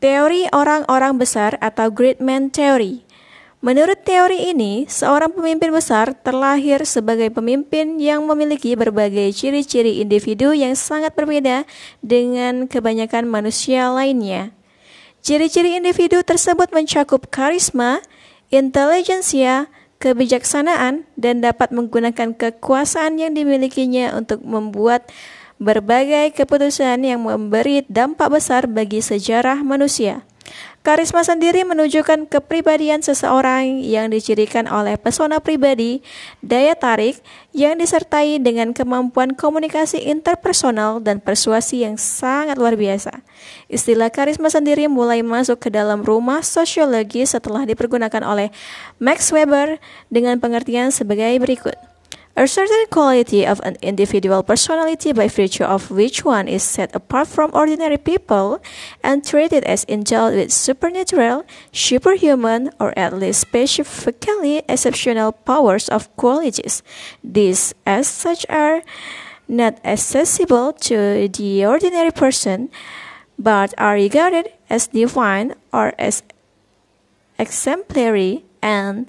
Teori orang-orang besar atau Great Man Theory. Menurut teori ini, seorang pemimpin besar terlahir sebagai pemimpin yang memiliki berbagai ciri-ciri individu yang sangat berbeda dengan kebanyakan manusia lainnya. Ciri-ciri individu tersebut mencakup karisma, intelijensia, kebijaksanaan, dan dapat menggunakan kekuasaan yang dimilikinya untuk membuat berbagai keputusan yang memberi dampak besar bagi sejarah manusia. Karisma sendiri menunjukkan kepribadian seseorang yang dicirikan oleh pesona pribadi, daya tarik yang disertai dengan kemampuan komunikasi interpersonal dan persuasi yang sangat luar biasa. Istilah karisma sendiri mulai masuk ke dalam rumah sosiologi setelah dipergunakan oleh Max Weber dengan pengertian sebagai berikut. A certain quality of an individual personality by virtue of which one is set apart from ordinary people and treated as endowed with supernatural, superhuman, or at least specifically exceptional powers of qualities. These, as such, are not accessible to the ordinary person, but are regarded as divine or as exemplary, and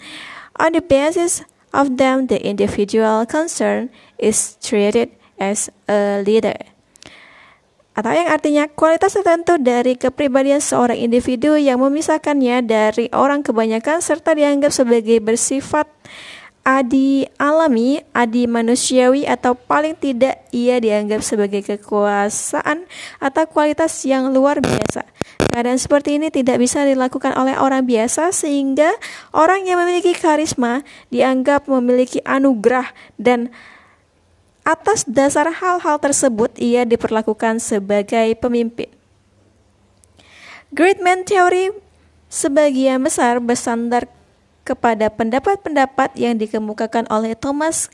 on the basis of them the individual concerned is treated as a leader. Atau yang artinya kualitas tertentu dari kepribadian seorang individu yang memisahkannya dari orang kebanyakan serta dianggap sebagai bersifat adi alami, adi manusiawi atau paling tidak ia dianggap sebagai kekuasaan atau kualitas yang luar biasa. Keadaan seperti ini tidak bisa dilakukan oleh orang biasa sehingga orang yang memiliki karisma dianggap memiliki anugerah dan atas dasar hal-hal tersebut ia diperlakukan sebagai pemimpin. Great Man Theory sebagian besar bersandar kepada pendapat-pendapat yang dikemukakan oleh Thomas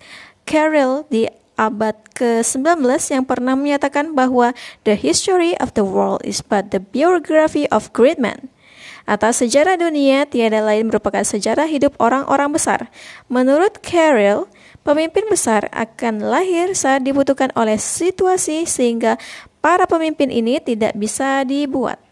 Carroll di abad ke-19 yang pernah menyatakan bahwa the history of the world is but the biography of great men. Atas sejarah dunia tiada lain merupakan sejarah hidup orang-orang besar. Menurut Carroll, pemimpin besar akan lahir saat dibutuhkan oleh situasi sehingga para pemimpin ini tidak bisa dibuat.